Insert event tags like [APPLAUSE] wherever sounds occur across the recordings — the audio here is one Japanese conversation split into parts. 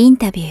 インタビュー。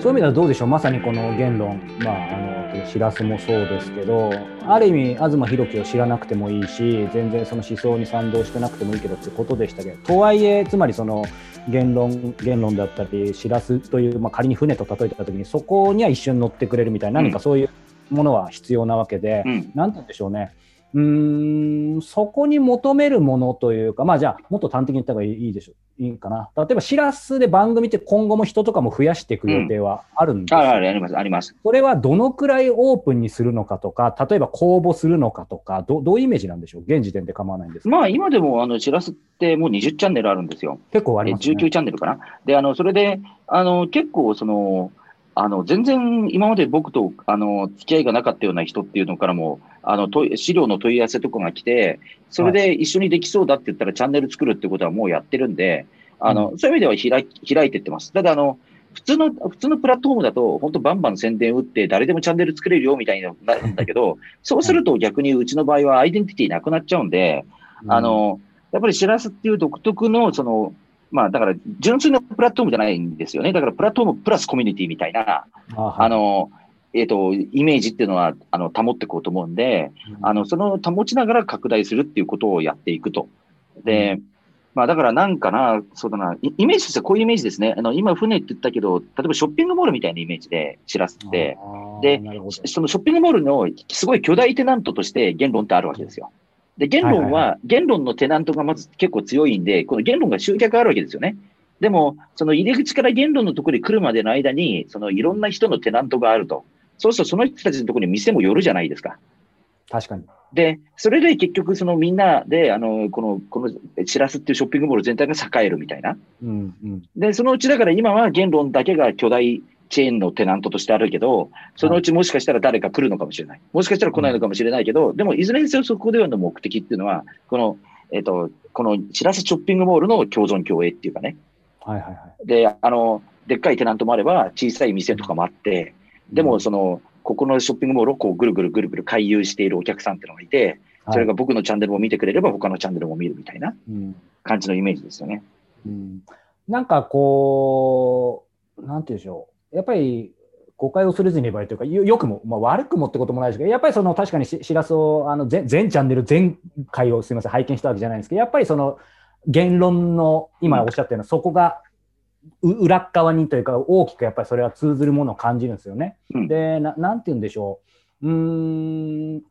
そういう意味ではどうでしょう、まさにこの言論、まあ、あのしらすもそうですけど、ある意味、東博樹を知らなくてもいいし、全然その思想に賛同してなくてもいいけどってことでしたけど、とはいえ、つまりその言論言論だったり、しらすという、まあ、仮に船と例えたときに、そこには一緒に乗ってくれるみたいな、何かそういうものは必要なわけで、うん、なんて言うんでしょうね。うんそこに求めるものというか、まあじゃあ、もっと端的に言った方がいいでしょいいかな。例えば、しらすで番組って今後も人とかも増やしていく予定はあるんですか、うん、ああります、あります。それはどのくらいオープンにするのかとか、例えば公募するのかとか、どどういうイメージなんでしょう？現時点で構わないんですまあ今でも、あの、しらすってもう20チャンネルあるんですよ。結構あります、ね。19チャンネルかな。で、あの、それで、あの、結構その、あの、全然今まで僕と、あの、付き合いがなかったような人っていうのからも、あの、資料の問い合わせとかが来て、それで一緒にできそうだって言ったらチャンネル作るってことはもうやってるんで、あの、うん、そういう意味では開開いてってます。ただ、あの、普通の、普通のプラットフォームだと、本当バンバン宣伝打って誰でもチャンネル作れるよみたいになるんだけど、[LAUGHS] そうすると逆にうちの場合はアイデンティティなくなっちゃうんで、うん、あの、やっぱりしらすっていう独特の、その、まあ、だから、純粋なプラットフォームじゃないんですよね。だから、プラットフォームプラスコミュニティみたいな、あの、えっ、ー、と、イメージっていうのは、あの、保っていこうと思うんで、うん、あの、その保ちながら拡大するっていうことをやっていくと。で、まあ、だからなんかな、そうだな、イメージとしてはこういうイメージですね。あの、今、船って言ったけど、例えばショッピングモールみたいなイメージで知らせて、で、そのショッピングモールのすごい巨大テナントとして言論ってあるわけですよ。で、言論は、言論のテナントがまず結構強いんで、この言論が集客あるわけですよね。でも、その入り口から言論のところに来るまでの間に、そのいろんな人のテナントがあると。そうするとその人たちのところに店も寄るじゃないですか。確かに。で、それで結局そのみんなで、あの、この、このしらすっていうショッピングモール全体が栄えるみたいな。うんうん、で、そのうちだから今は言論だけが巨大チェーンのテナントとしてあるけど、そのうちもしかしたら誰か来るのかもしれない。もしかしたら来ないのかもしれないけど、でもいずれにせよそこでの目的っていうのは、この、えっ、ー、と、このしらすショッピングモールの共存共栄っていうかね。はいはいはい。で、あの、でっかいテナントもあれば、小さい店とかもあって、でもその、ここのショッピングモールをこうぐるぐるぐるぐる回遊しているお客さんっていうのがいて、それが僕のチャンネルを見てくれれば他のチャンネルも見るみたいな感じのイメージですよね。うん、なんかこう、なんて言うんでしょう。やっぱり誤解をするずに言えばいいというか、よくも、まあ、悪くもってこともないですけど、やっぱりその確かにしらすを、あの全全チャンネル、全回をすみません、拝見したわけじゃないんですけど、やっぱりその言論の、今おっしゃったような、そこが裏側にというか、大きくやっぱりそれは通ずるものを感じるんですよね。うん、でな、なんて言うんでしょう。うん、例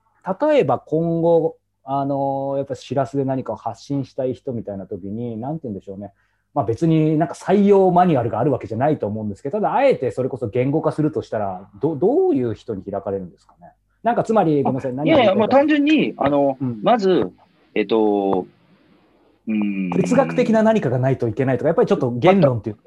えば今後、あのやっぱりしらすで何かを発信したい人みたいな時に、なんて言うんでしょうね。まあ、別になんか採用マニュアルがあるわけじゃないと思うんですけど、ただあえてそれこそ言語化するとしたら、どどういう人に開かれるんですかね？なんかつまり、ごめんなさい、何いやいや、まあ、単純に、あの、うん、まず、えっと、うん、哲学的な何かがないといけないとか、やっぱりちょっと言論っていう。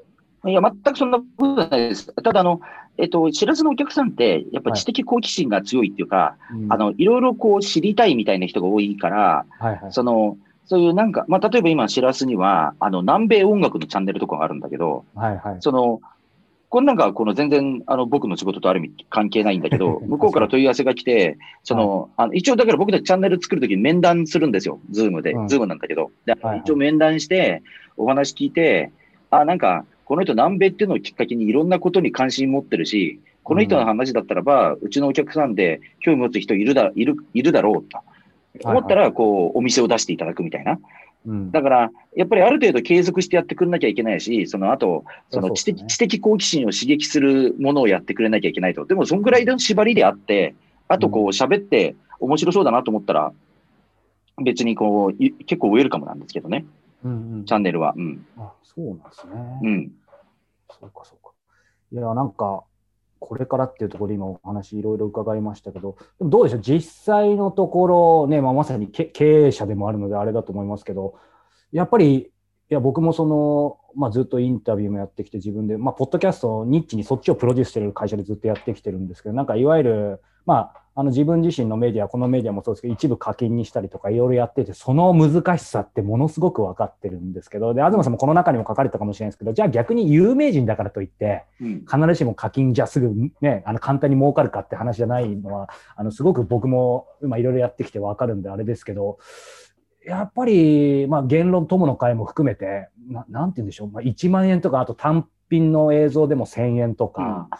いや、全くそんなことないです。ただ、あの、えっと、知らずのお客さんって、やっぱ知的好奇心が強いっていうか、はい、あの、いろいろこう知りたいみたいな人が多いから、はいはい、その、そういうなんか、まあ、例えば今、しらすには、あの、南米音楽のチャンネルとかがあるんだけど、はいはい。その、これなんか、この全然、あの、僕の仕事とある意味関係ないんだけど、[LAUGHS] 向こうから問い合わせが来て、その、あの一応だから僕たちチャンネル作るときに面談するんですよ。ズームで。ズームなんだけど。で、一応面談して、お話聞いて、あ、なんか、この人南米っていうのをきっかけにいろんなことに関心持ってるし、この人の話だったらば、うちのお客さんで興味持つ人いるだ、いる、いるだろうと。思ったら、こう、お店を出していただくみたいな。うん、だから、やっぱりある程度継続してやってくれなきゃいけないし、その後、その知的、ね、知的好奇心を刺激するものをやってくれなきゃいけないと。でも、そんぐらいの縛りであって、あとこう喋って面白そうだなと思ったら、別にこう、結構ウェルカムなんですけどね。うんうん、チャンネルは。うん。あ、そうなんですね。うん。そうか、そうか。いや、なんか、これからっていうところで今お話いろいろ伺いましたけど、でもどうでしょう、実際のところね、まあ、まさに経営者でもあるのであれだと思いますけど、やっぱり、いや、僕もその、まあ、ずっとインタビューもやってきて自分で、まあ、ポッドキャストニッチにそっちをプロデュースしてる会社でずっとやってきてるんですけど、なんかいわゆる、まあ、あの自分自身のメディア、このメディアもそうですけど、一部課金にしたりとかいろいろやってて、その難しさってものすごく分かってるんですけど、で、東さんもこの中にも書かれたかもしれないですけど、じゃあ逆に有名人だからといって、必ずしも課金じゃすぐね、あの簡単に儲かるかって話じゃないのは、あのすごく僕も今いろいろやってきて分かるんであれですけど、やっぱり、まあ、言論友の会も含めてな、なんて言うんでしょう、まあ、1万円とか、あと単品の映像でも1000円とか、うん、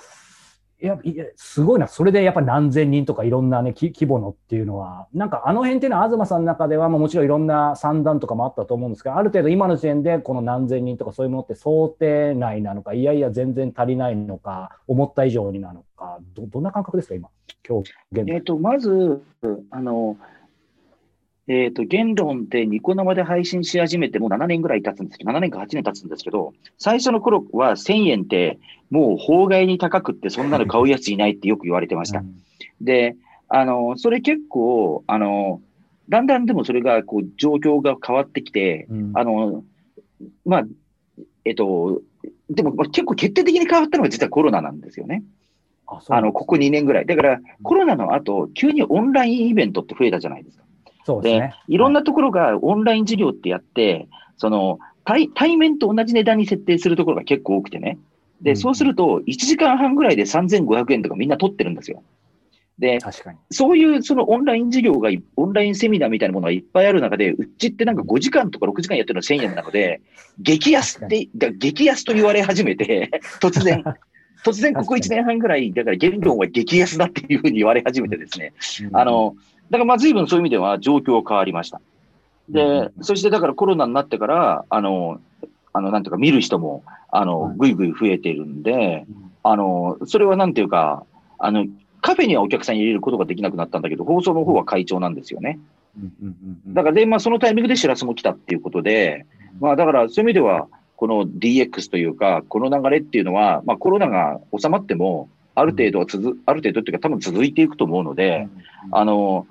いやいやすごいな、それでやっぱ何千人とかいろんな、ね、規模のっていうのは、なんかあの辺っていうのは、東さんの中では、まあ、もちろんいろんな算段とかもあったと思うんですけど、ある程度今の時点でこの何千人とかそういうものって想定内なのか、いやいや、全然足りないのか、思った以上になのか、どどんな感覚ですか、今、今日現在。えーとまずあのえっ、ー、と、言論ってニコ生で配信し始めてもう7年ぐらい経つんですけど、7年か8年経つんですけど、最初の頃は1000円ってもう法外に高くってそんなの買うやついないってよく言われてました。うん、で、あの、それ結構、あの、だんだんでもそれが、こう、状況が変わってきて、うん、あの、まあ、えっと、でも結構決定的に変わったのが実はコロナなんですよね。ああの、ここ2年ぐらい。だから、コロナの後、急にオンラインイベントって増えたじゃないですか。そうですね。いろんなところがオンライン授業ってやって、その対対面と同じ値段に設定するところが結構多くてね。で、そうすると、1時間半ぐらいで3500円とかみんな取ってるんですよ。で、そういうそのオンライン授業が、オンラインセミナーみたいなものがいっぱいある中で、うちってなんか5時間とか6時間やってるの1000円なので、[LAUGHS] 激安って、激安と言われ始めて、[LAUGHS] 突然、突然ここ1年半ぐらい、だから言論は激安だっていうふうに言われ始めてですね、あの、だからまあ随分そういう意味では状況は変わりました。で、そしてだからコロナになってから、あの、あの、なんていうか見る人も、あの、ぐいぐい増えているんで、あの、それはなんていうか、あの、カフェにはお客さん入れることができなくなったんだけど、放送の方は会長なんですよね。だからで、まあそのタイミングで知らせも来たっていうことで、まあだからそういう意味では、この DX というか、この流れっていうのは、まあコロナが収まっても、ある程度は続、ある程度っていうか多分続いていくと思うので、あの、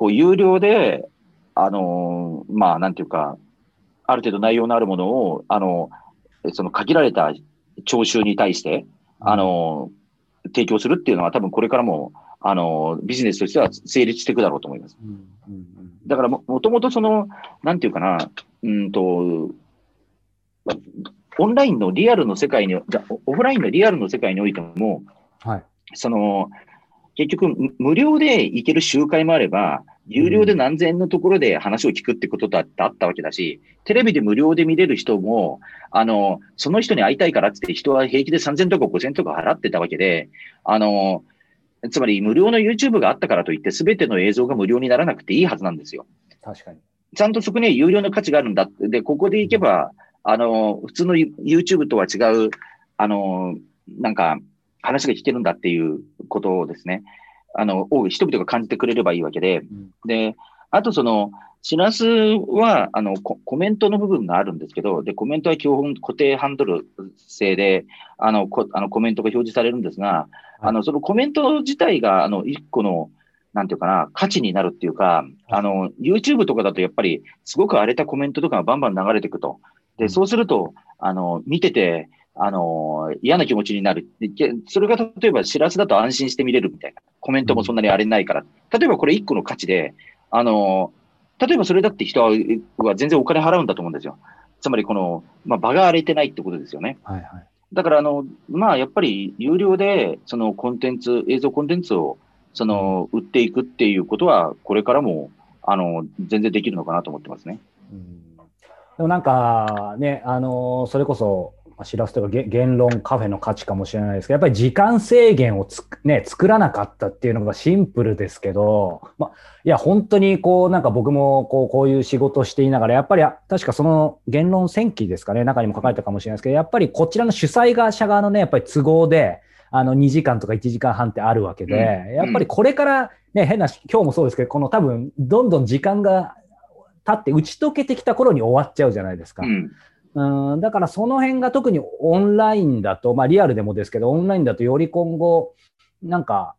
こう、有料で、あのー、まあ、なんていうか、ある程度内容のあるものを、あの、その限られた聴衆に対して、あの、提供するっていうのは多分これからも、あの、ビジネスとしては成立していくだろうと思います。だからも、もともとその、なんていうかな、うんと、オンラインのリアルの世界に、じゃオフラインのリアルの世界においても、はい、その、結局、無料で行ける集会もあれば、有料で何千円のところで話を聞くってことだってあったわけだし、テレビで無料で見れる人も、あの、その人に会いたいからって人は平気で3000とか5000とか払ってたわけで、あの、つまり無料の YouTube があったからといって全ての映像が無料にならなくていいはずなんですよ。確かに。ちゃんとそこには有料の価値があるんだって。で、ここで行けば、あの、普通の YouTube とは違う、あの、なんか、話が聞けるんだっていうことをですね、あの、を人々が感じてくれればいいわけで、うん、で、あとその、シラスは、あのコ、コメントの部分があるんですけど、で、コメントは基本固定ハンドル制で、あの、こあのコメントが表示されるんですが、はい、あの、そのコメント自体が、あの、一個の、なんていうかな、価値になるっていうか、あの、YouTube とかだとやっぱり、すごく荒れたコメントとかがバンバン流れていくと。で、そうすると、あの、見てて、あの、嫌な気持ちになる。それが例えば、知らせだと安心して見れるみたいな。コメントもそんなに荒れないから。例えばこれ一個の価値で、あの、例えばそれだって人は全然お金払うんだと思うんですよ。つまりこの、まあ、場が荒れてないってことですよね。はいはい。だから、あの、まあ、やっぱり有料で、そのコンテンツ、映像コンテンツを、その、売っていくっていうことは、これからも、あの、全然できるのかなと思ってますね。うん、でもなんか、ね、あの、それこそ、知らせとか言論カフェの価値かもしれないですけど、やっぱり時間制限をつ、ね、作らなかったっていうのがシンプルですけど、ま、いや、本当にこう、なんか僕もこう、こういう仕事をしていながら、やっぱり確かその言論戦記ですかね、中にも書かれたかもしれないですけど、やっぱりこちらの主催側者側のね、やっぱり都合で、あの2時間とか1時間半ってあるわけで、うん、やっぱりこれからね、変な、今日もそうですけど、この多分、どんどん時間が経って打ち解けてきた頃に終わっちゃうじゃないですか。うんうんだからその辺が特にオンラインだと、まあリアルでもですけど、オンラインだとより今後、なんか、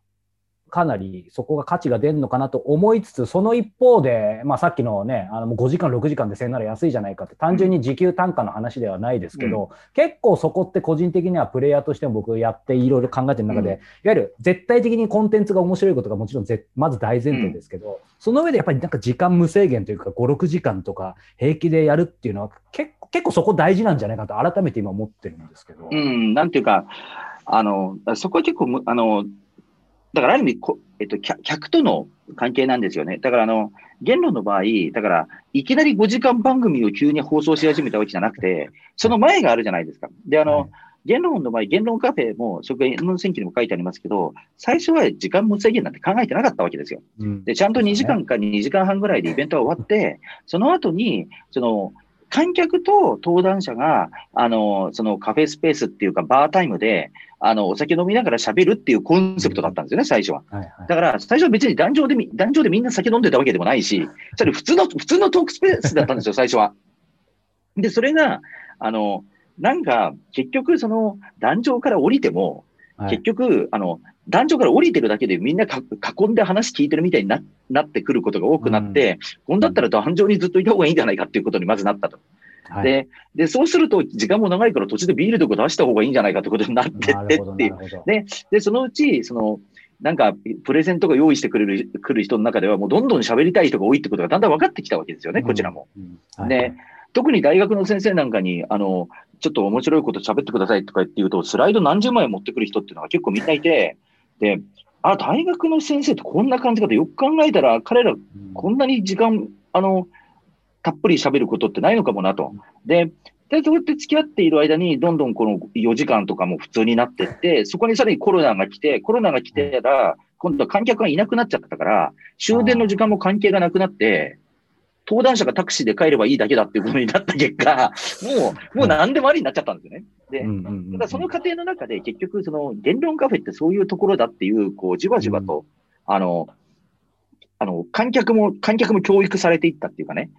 かなりそこが価値が出るのかなと思いつつ、その一方で、まあ、さっきのね、あのもう5時間、6時間で1000円なら安いじゃないかって、単純に時給単価の話ではないですけど、うん、結構そこって個人的にはプレイヤーとしても僕やっていろいろ考えてる中で、うん、いわゆる絶対的にコンテンツが面白いことがもちろんぜまず大前提ですけど、うん、その上でやっぱりなんか時間無制限というか、5、6時間とか平気でやるっていうのは結結構そこ大事なんじゃないかと改めて今思ってるんですけど。うん、なんていうか、あの、そこは結構、あの、だからある意味こ、えっと、客との関係なんですよね。だからあの、言論の場合、だから、いきなり5時間番組を急に放送し始めたわけじゃなくて、その前があるじゃないですか。で、あの、はい、言論の場合、言論カフェも、そこ言論選挙にも書いてありますけど、最初は時間無制限なんて考えてなかったわけですよ。うん、で、ちゃんと2時間か2時間半ぐらいでイベントが終わって、その後に、その、観客と登壇者が、あの、そのカフェスペースっていうか、バータイムで、あの、お酒飲みながら喋るっていうコンセプトだったんですよね、最初は。はいはい、だから、最初は別に壇上で、壇上でみんな酒飲んでたわけでもないし、それ普通の、[LAUGHS] 普通のトークスペースだったんですよ、最初は。で、それが、あの、なんか、結局、その、壇上から降りても、結局、あの、壇上から降りてるだけでみんな囲んで話聞いてるみたいにななってくることが多くなって、こ、うんだったら壇上にずっといた方がいいんじゃないかっていうことにまずなったと。はい、でで、そうすると時間も長いから途中でビールとか出した方がいいんじゃないかってことになってってっていう。でで、そのうち、その、なんか、プレゼントが用意してくれる、来る人の中では、もうどんどん喋りたい人が多いってことがだんだん分かってきたわけですよね、こちらも。うんはい、で、特に大学の先生なんかに、あの、ちょっと面白いこと喋ってくださいとか言って言うと、スライド何十枚持ってくる人っていうのが結構みんないて、で、あ、大学の先生ってこんな感じかとよく考えたら、彼らこんなに時間、あの、たっぷり喋ることってないのかもなと。で、で、そうやって付き合っている間に、どんどんこの4時間とかも普通になってって、そこにさらにコロナが来て、コロナが来てたら、今度は観客がいなくなっちゃったから、終電の時間も関係がなくなって、登壇者がタクシーで帰ればいいだけだっていうことになった結果、[LAUGHS] もう、もう何でもありになっちゃったんですよね。で、ただその過程の中で結局、その言論カフェってそういうところだっていう、こう、じわじわと、あの、あの、観客も、観客も教育されていったっていうかね。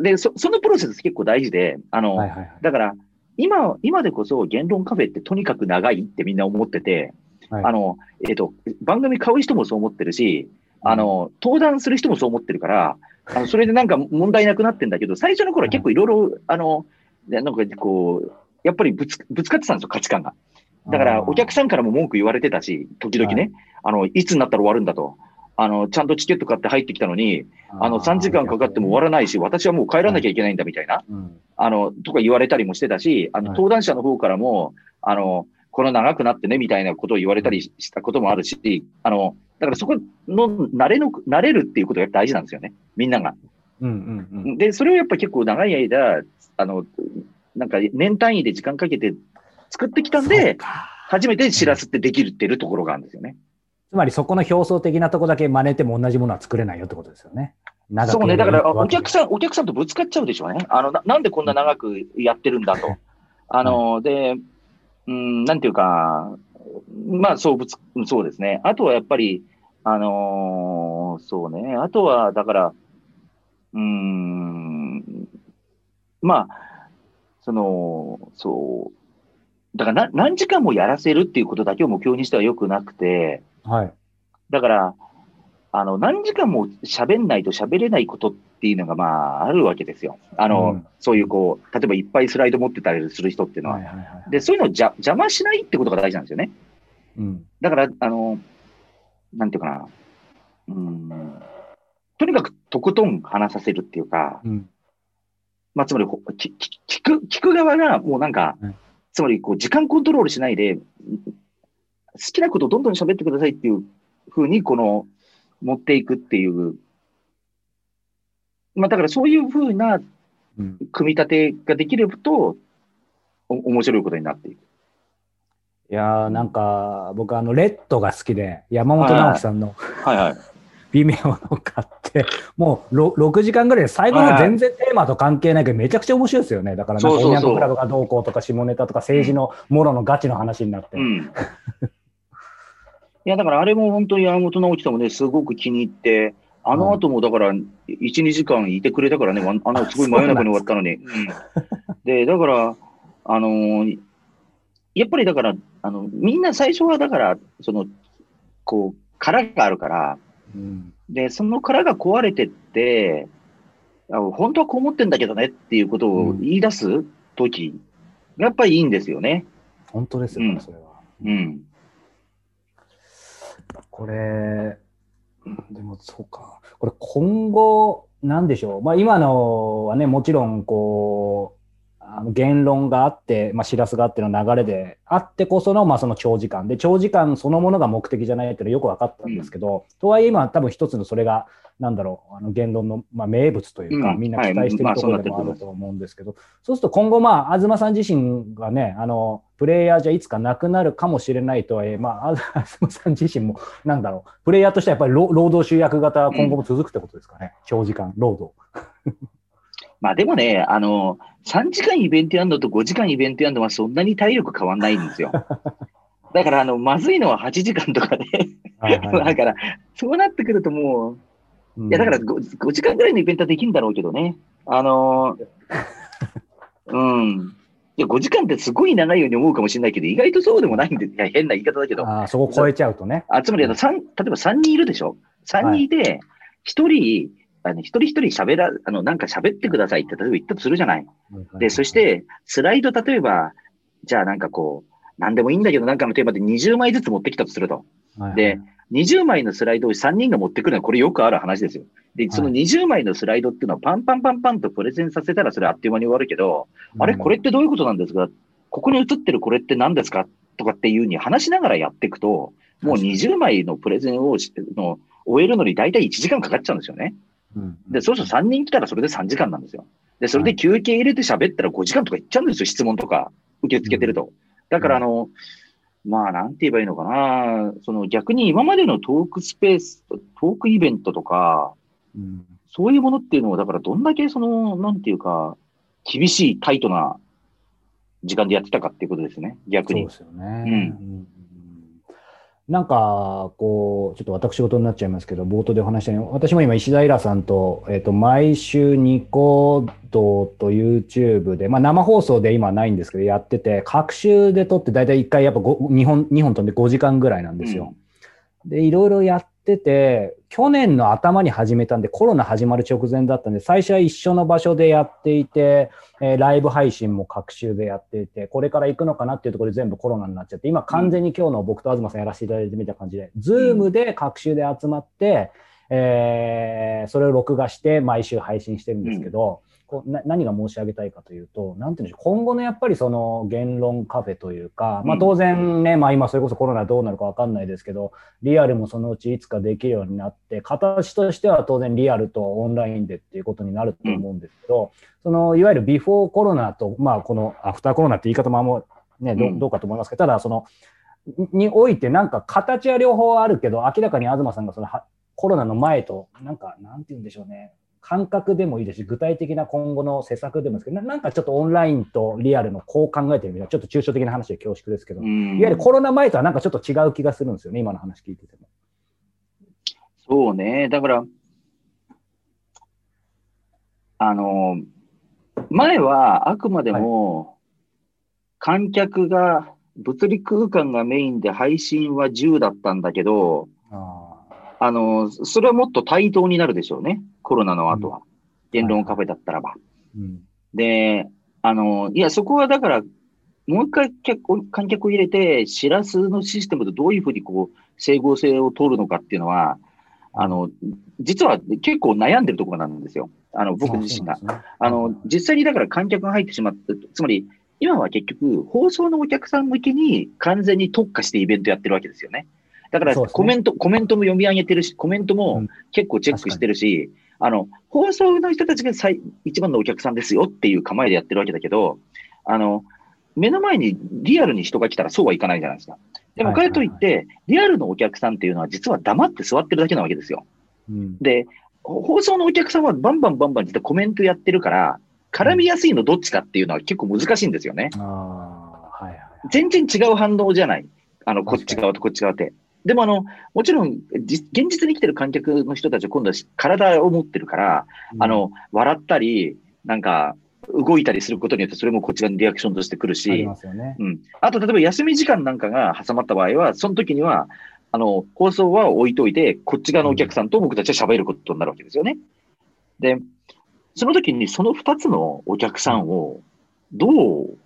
で、そ、そのプロセス結構大事で、あの、はいはいはい、だから、今、今でこそ言論カフェってとにかく長いってみんな思ってて、はい、あの、えっ、ー、と、番組買う人もそう思ってるし、あの、登壇する人もそう思ってるから、あのそれでなんか問題なくなってんだけど、最初の頃は結構いろいろ、あの、なんかこう、やっぱりぶつぶつかってたんですよ、価値観が。だから、お客さんからも文句言われてたし、時々ね、はい、あの、いつになったら終わるんだと。あの、ちゃんとチケット買って入ってきたのに、あの、3時間かかっても終わらないし、私はもう帰らなきゃいけないんだみたいな、あの、とか言われたりもしてたし、あの、登壇者の方からも、あの、この長くなってね、みたいなことを言われたりしたこともあるし、あの、だからそこの慣れの、慣れるっていうことが大事なんですよね。みんなが。うんうんうん、で、それをやっぱ結構長い間、あの、なんか年単位で時間かけて作ってきたんで、初めて知らせってできるっていうところがあるんですよね。つまりそこの表層的なとこだけ真似ても同じものは作れないよってことですよね。そうね。だからお客さん、お客さんとぶつかっちゃうでしょうね。あの、ななんでこんな長くやってるんだと。[LAUGHS] あの、で、うん、なんていうか、まあ、そうぶつ、そうですね。あとはやっぱり、あのー、そうね。あとは、だから、うん、まあ、その、そう、だからな何時間もやらせるっていうことだけを目標にしてはよくなくて、はい。だから、あの、何時間も喋んないと喋れないことっていうのが、まあ、あるわけですよ。あの、うん、そういうこう、例えばいっぱいスライド持ってたりする人っていうのは。はいはいはい、で、そういうのをじゃ邪魔しないってことが大事なんですよね。うん。だから、あの、なんていうかな、うん、とにかくとことん話させるっていうか、うん、まあ、つまり聞く、聞く側がもうなんか、うん、つまりこう時間コントロールしないで、好きなことをどんどん喋ってくださいっていうふうに、この、持っていくっていう、まあ、だからそういうふうな組み立てができると、お面白いことになっていく。いやーなんか僕あのレッドが好きで山本直樹さんの、はいはい、[LAUGHS] 微妙の買って、もう 6, 6時間ぐらいで最後の全然テーマと関係ないけどめちゃくちゃ面白いですよね。だからなんかクラブがどうこうとか下ネタとか政治のもろのガチの話になって。うん、[LAUGHS] いやだからあれも本当に山本直樹さんもねすごく気に入って、あの後もだから、1、2時間いてくれたからね、あの、すごい真夜中に終わったのに。うん、で、だから、あのー、やっぱりだから、あの、みんな最初はだから、その、こう、殻があるから、うん。で、その殻が壊れてって、あ本当はこう思ってんだけどねっていうことを言い出すとき、やっぱりいいんですよね。本当ですよね、うんそれは。うん。これ、でもそうか。これ今後、なんでしょう。まあ今のはね、もちろんこう、あの言論があって、まあ、知らすがあっての流れであってこその、まあ、その長時間。で、長時間そのものが目的じゃないっていうのはよく分かったんですけど、とはいえ今多分一つのそれが、なんだろう、あの言論の、まあ、名物というか、うん。みんな期待してるはい。ところでもある。と思うんですけど、そうすると今後、まあ、東さん自身がね、あの、プレイヤーじゃいつかなくなるかもしれないとはいえ、まあ、東さん自身も、なんだろう、プレイヤーとしてはやっぱり労労働集約型は今後も続くってことですかね、長時間労働。まあでもね、あの、3時間イベントやるのと5時間イベントやるのはそんなに体力変わんないんですよ。[LAUGHS] だから、あの、まずいのは8時間とかで、[LAUGHS] だいから、そうなってくるともう、いや、だから 5, 5時間ぐらいのイベントはできるんだろうけどね。あのー [LAUGHS] うん。いや、5時間ってすごい長いように思うかもしれないけど、意外とそうでもないんで、いや、変な言い方だけど、あーそこを超えちゃうとね。あつまりあの、三例えば3人いるでしょ ?3 人いて、1人、あの一人一人喋ら、あの、なんか喋ってくださいって、例えば言ったとするじゃない。で、そし、て、スライド、例えば、じゃあなんかこう、なんでもいいんだけど、なんかのテーマで20枚ずつ持ってきたとすると。はいはいで、20枚のスライドを3人が持ってくるのは、これよくある話ですよ。で、その20枚のスライドっていうのは、パンパンパンパンとプレゼンさせたら、それあっという間に終わるけど、あれ、これってどういうことなんですか？ここに映ってるこれって何ですか？とかっていうふうに話しながらやっていくと、もう20枚のプレゼンをしの終えるのに大体1時間かかっちゃうんですよね。うんで、そうすると3人来たらそれで3時間なんですよ。で、それで休憩入れて喋ったら5時間とかいっちゃうんですよ、質問とか受け付けてると。だから、あの、まあ、なんて言えばいいのかな。その逆に今までのトークスペース、トークイベントとか、うんそういうものっていうのを、だからどんだけその、なんていうか、厳しいタイトな時間でやってたかっていうことですね、逆にそうで。すよね。うんうんなんか、こう、ちょっと私事になっちゃいますけど、冒頭でお話したように、私も今、石平さんと、えっ、と、毎週ニコ動と YouTube で、まあ、生放送で今はないんですけど、やってて、各週で撮って、大体1回やっぱ2本、2本飛んで5時間ぐらいなんですよ。で、いろいろやってて、去年の頭に始めたんで、コロナ始まる直前だったんで、最初は一緒の場所でやっていて、えーライブ配信も隔週でやっていて、これから行くのかなっていうところで全部コロナになっちゃって、今完全に今日の僕と東さんやらせていただいてみた感じで、ズームで隔週で集まって、えーそれを録画して毎週配信してるんですけど、こうな何が申し上げたいかというと、なんていうんでしょう、今後のやっぱりその言論カフェというか、まあうん当然ね、まあ今それこそコロナどうなるかわかんないですけど、リアルもそのうちいつかできるようになって、形としては当然リアルとオンラインでっていうことになると思うんですけど、そのいわゆるビフォーコロナと、まあこのアフターコロナって言い方もあんまね、どうんどうかと思いますけど、ただその、においてなんか形は両方あるけど、明らかに東さんがそのはコロナの前と、なんか、なんて言うんでしょうね。感覚でもいいですし、具体的な今後の施策でもいいですけど、ななんかちょっとオンラインとリアルのこう考えてるみたいな、ちょっと抽象的な話で恐縮ですけど、いうんわゆるコロナ前とはなんかちょっと違う気がするんですよね、今の話聞いてても。そうね。だから、あの、前はあくまでも、観客が、物理空間がメインで配信は10だったんだけど、ああの、それはもっと対等になるでしょうね。コロナの後は。言論カフェだったらば。うんで、あの、いや、そこはだから、もう一回客観客を入れて、しらすのシステムとどういうふうにこう、整合性を取るのかっていうのは、あの、実は結構悩んでるところなんですよ。あの、僕自身が。。あの、実際にだから観客が入ってしまって、つまり、今は結局、放送のお客さん向けに完全に特化してイベントやってるわけですよね。だから、コメント、コメントも読み上げてるし、コメントうもん結構チェックしてるし、あの、放送の人たちが最一番のお客さんですよっていう構えでやってるわけだけど、あの、目の前にリアルに人が来たらそうはいかないじゃないですか。でも、かえといって、リアルのお客さんっていうのは実は黙って座ってるだけなわけですよ。うんで、ほ放送のお客さんはバンバンバンバン実はコメントやってるから、絡みやすいのどっちかっていうのは結構難しいんですよね。ああ、はいはい。全然違う反応じゃない。あの、こっち側とこっち側って。でもあの、もちろん、じ現実に来てる観客の人たちは今度は体を持ってるから、あの、笑ったり、なんか、動いたりすることによって、それもこちらにリアクションとしてくるありし、ますよね。うん。あと、例えば休み時間なんかが挟まった場合は、その時には、あの、放送は置いといて、こっち側のお客さんと僕たちは喋ることになるわけですよね。で、その時にその2つのお客さんをどう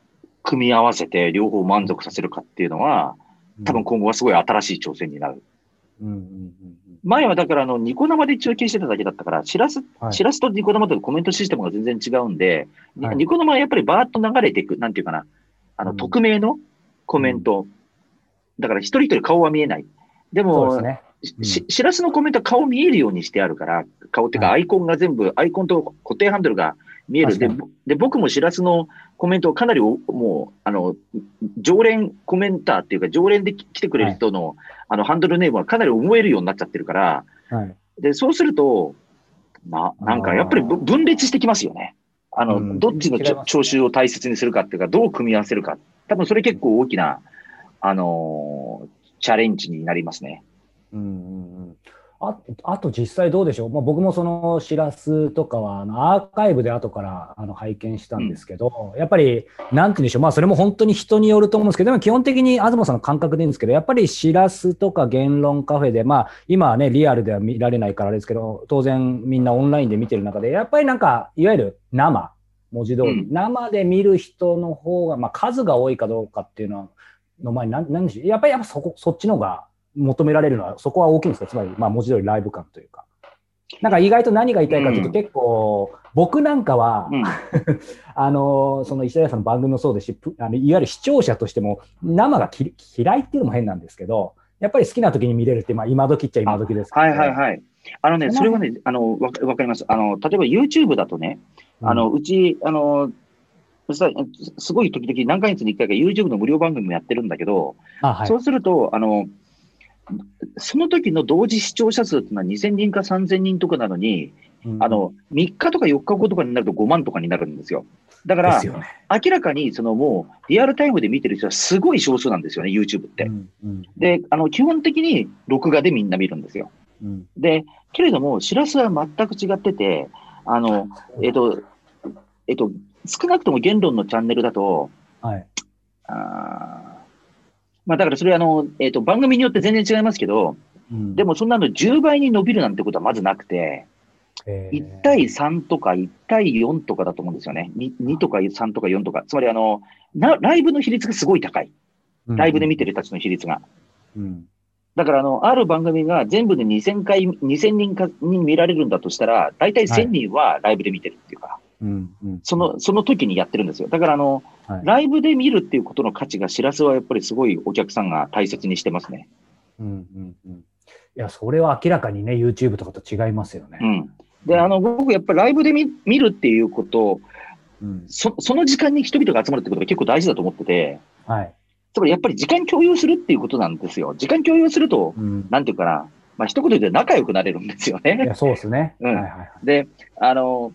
組み合わせて両方満足させるかっていうのは、多分今後はすごい新しい挑戦になる。うんうんうん前はだからあの、ニコ生で中継してただけだったから、しらす、はい。しらすとニコ生とコメントシステムが全然違うんで、にはい。ニコ生はやっぱりバーッと流れていく、なんていうかな、あの、うん。匿名のコメント。だから一人一人顔は見えない。でも、ししらすのコメントは顔見えるようにしてあるから、顔っていうかはアイコンが全部、アイコンと固定ハンドルが見える。でで、僕もしらすのコメントをかなりおもう、あの、常連コメンターっていうか、常連でき来てくれる人の、あの、ハンドルネームはかなり思えるようになっちゃってるから、はい。で、そうすると、な、なんかやっぱりぶ分裂してきますよね。あの、うんどっちの聴衆を大切にするかっていうか、どう組み合わせるか。多分それ結構大きな、あのーチャレンジになりますね。うんうんうんああと実際どうでしょう、まあ、僕もそのしらすとかはあのアーカイブで後からあの拝見したんですけど、やっぱりなんて言うんでしょう、まあ、それも本当に人によると思うんですけど、でも基本的に東さんの感覚でいいんですけど、やっぱりしらすとか言論カフェで、まあ、今はね、リアルでは見られないからあれですけど、当然みんなオンラインで見てる中で、やっぱりなんか、いわゆる生、文字通り、うん。生で見る人の方が、まあ、数が多いかどうかっていうのは、の前に何何でしょう？やっぱりやっぱそこそっちの方が求められるのは、そこは大きいんですか？つまり、まあ、文字通りライブ感というか。なんか意外と何が言いたいかというと、うん結構、僕なんかは、うん。[LAUGHS] あの、その石田さんの番組もそうですし、ぷあのいわゆる視聴者としても、生がき嫌いっていうのも変なんですけど、やっぱり好きな時に見れるって、まあ、今時っちゃ今時ですけどはいはいはい。あのね、それはね、あの、わかります。あの、例えば YouTube だとね、あの、うち、あの、さすごい時々何ヶ月に1回か YouTube の無料番組もやってるんだけど、あはいそうすると、あの、その時の同時視聴者数っていうのは2000人か3000人とかなのに、うんあの、3日とか4日後とかになると5万とかになるんですよ。だからね。明らかにそのもうリアルタイムで見てる人はすごい少数なんですよね、YouTube って。うんうんで、あの、基本的に録画でみんな見るんですよ。うんで、けれども、しらすは全く違ってて、あの、えっ、と、えっ、と、少なくとも言論のチャンネルだと、はい。あーまあだからそれはあの、えっ、と、番組によって全然違いますけど、うんでもそんなの10倍に伸びるなんてことはまずなくて、えー1対3とか1対4とかだと思うんですよね。2, 2とか3とか4とか。つまりあの、なライブの比率がすごい高い。ライブで見てる人たちの比率が。うんだからあの、ある番組が全部で2000回、2000人かに見られるんだとしたら、大体1000人はライブで見てるっていうか、うんうんその、その時にやってるんですよ。だからあの、はいライブで見るっていうことの価値が、しらすはやっぱりすごいお客さんが大切にしてますね。うんうんうんいや、それは明らかにね、YouTube とかと違いますよねう。ん。で、あの、僕やっぱりライブで見見るっていうこと、うんそその時間に人々が集まるってことが結構大事だと思ってて、はい。つまりやっぱり時間共有するっていうことなんですよ。時間共有すると、うんなんていうかな、まあ一言で仲良くなれるんですよね。いや、そうですね。うんはいはいはい。で、あの、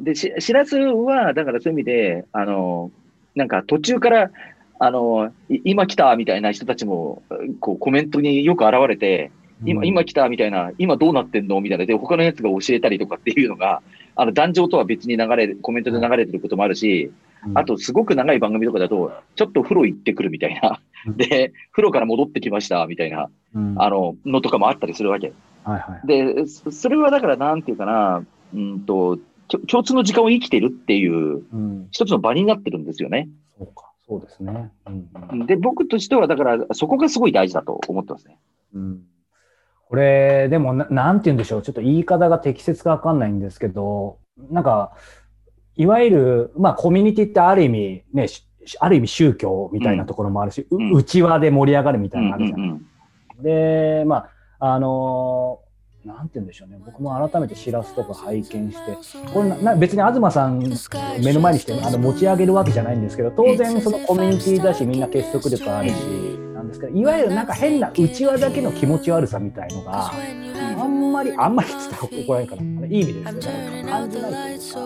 で、し、しらすは、だからそういう意味で、あの、なんか途中から、あの、い今来たみたいな人たちも、こうコメントによく現れて、今、うん今来たみたいな、今どうなってんのみたいな、で、他のやつが教えたりとかっていうのが、あの、壇上とは別に流れ、コメントで流れてることもあるし、うんあと、すごく長い番組とかだと、ちょっと風呂行ってくるみたいなうん。で、風呂から戻ってきましたみたいな、うんあの、のとかもあったりするわけ。はいはい。で、そそれはだからなんていうかな、うんと、共通の時間を生きてるっていう、うん、一つの場になってるんですよね。そうか、そうですね。うんうん。で、僕としては、だから、そこがすごい大事だと思ってますね。うん。これ、でもな、なんて言うんでしょう、ちょっと言い方が適切かわかんないんですけど、なんか、いわゆる、まあ、コミュニティってある意味、ね、しある意味宗教みたいなところもあるし、ううん。内輪で盛り上がるみたうんいなのあるじゃないうんうん。で、まあ、あのーなんて言うんでしょうね、僕も改めてしらすとか拝見して、これなな別に東さん目の前にしてあの持ち上げるわけじゃないんですけど、当然そのコミュニティだし、みんな結束力あるし、なんですけど、いわゆるなんか変な内輪だけの気持ち悪さみたいのが、あんまり、あんまりっつったら怒られるかな。あのいい意味ですよ。だから感じないというか。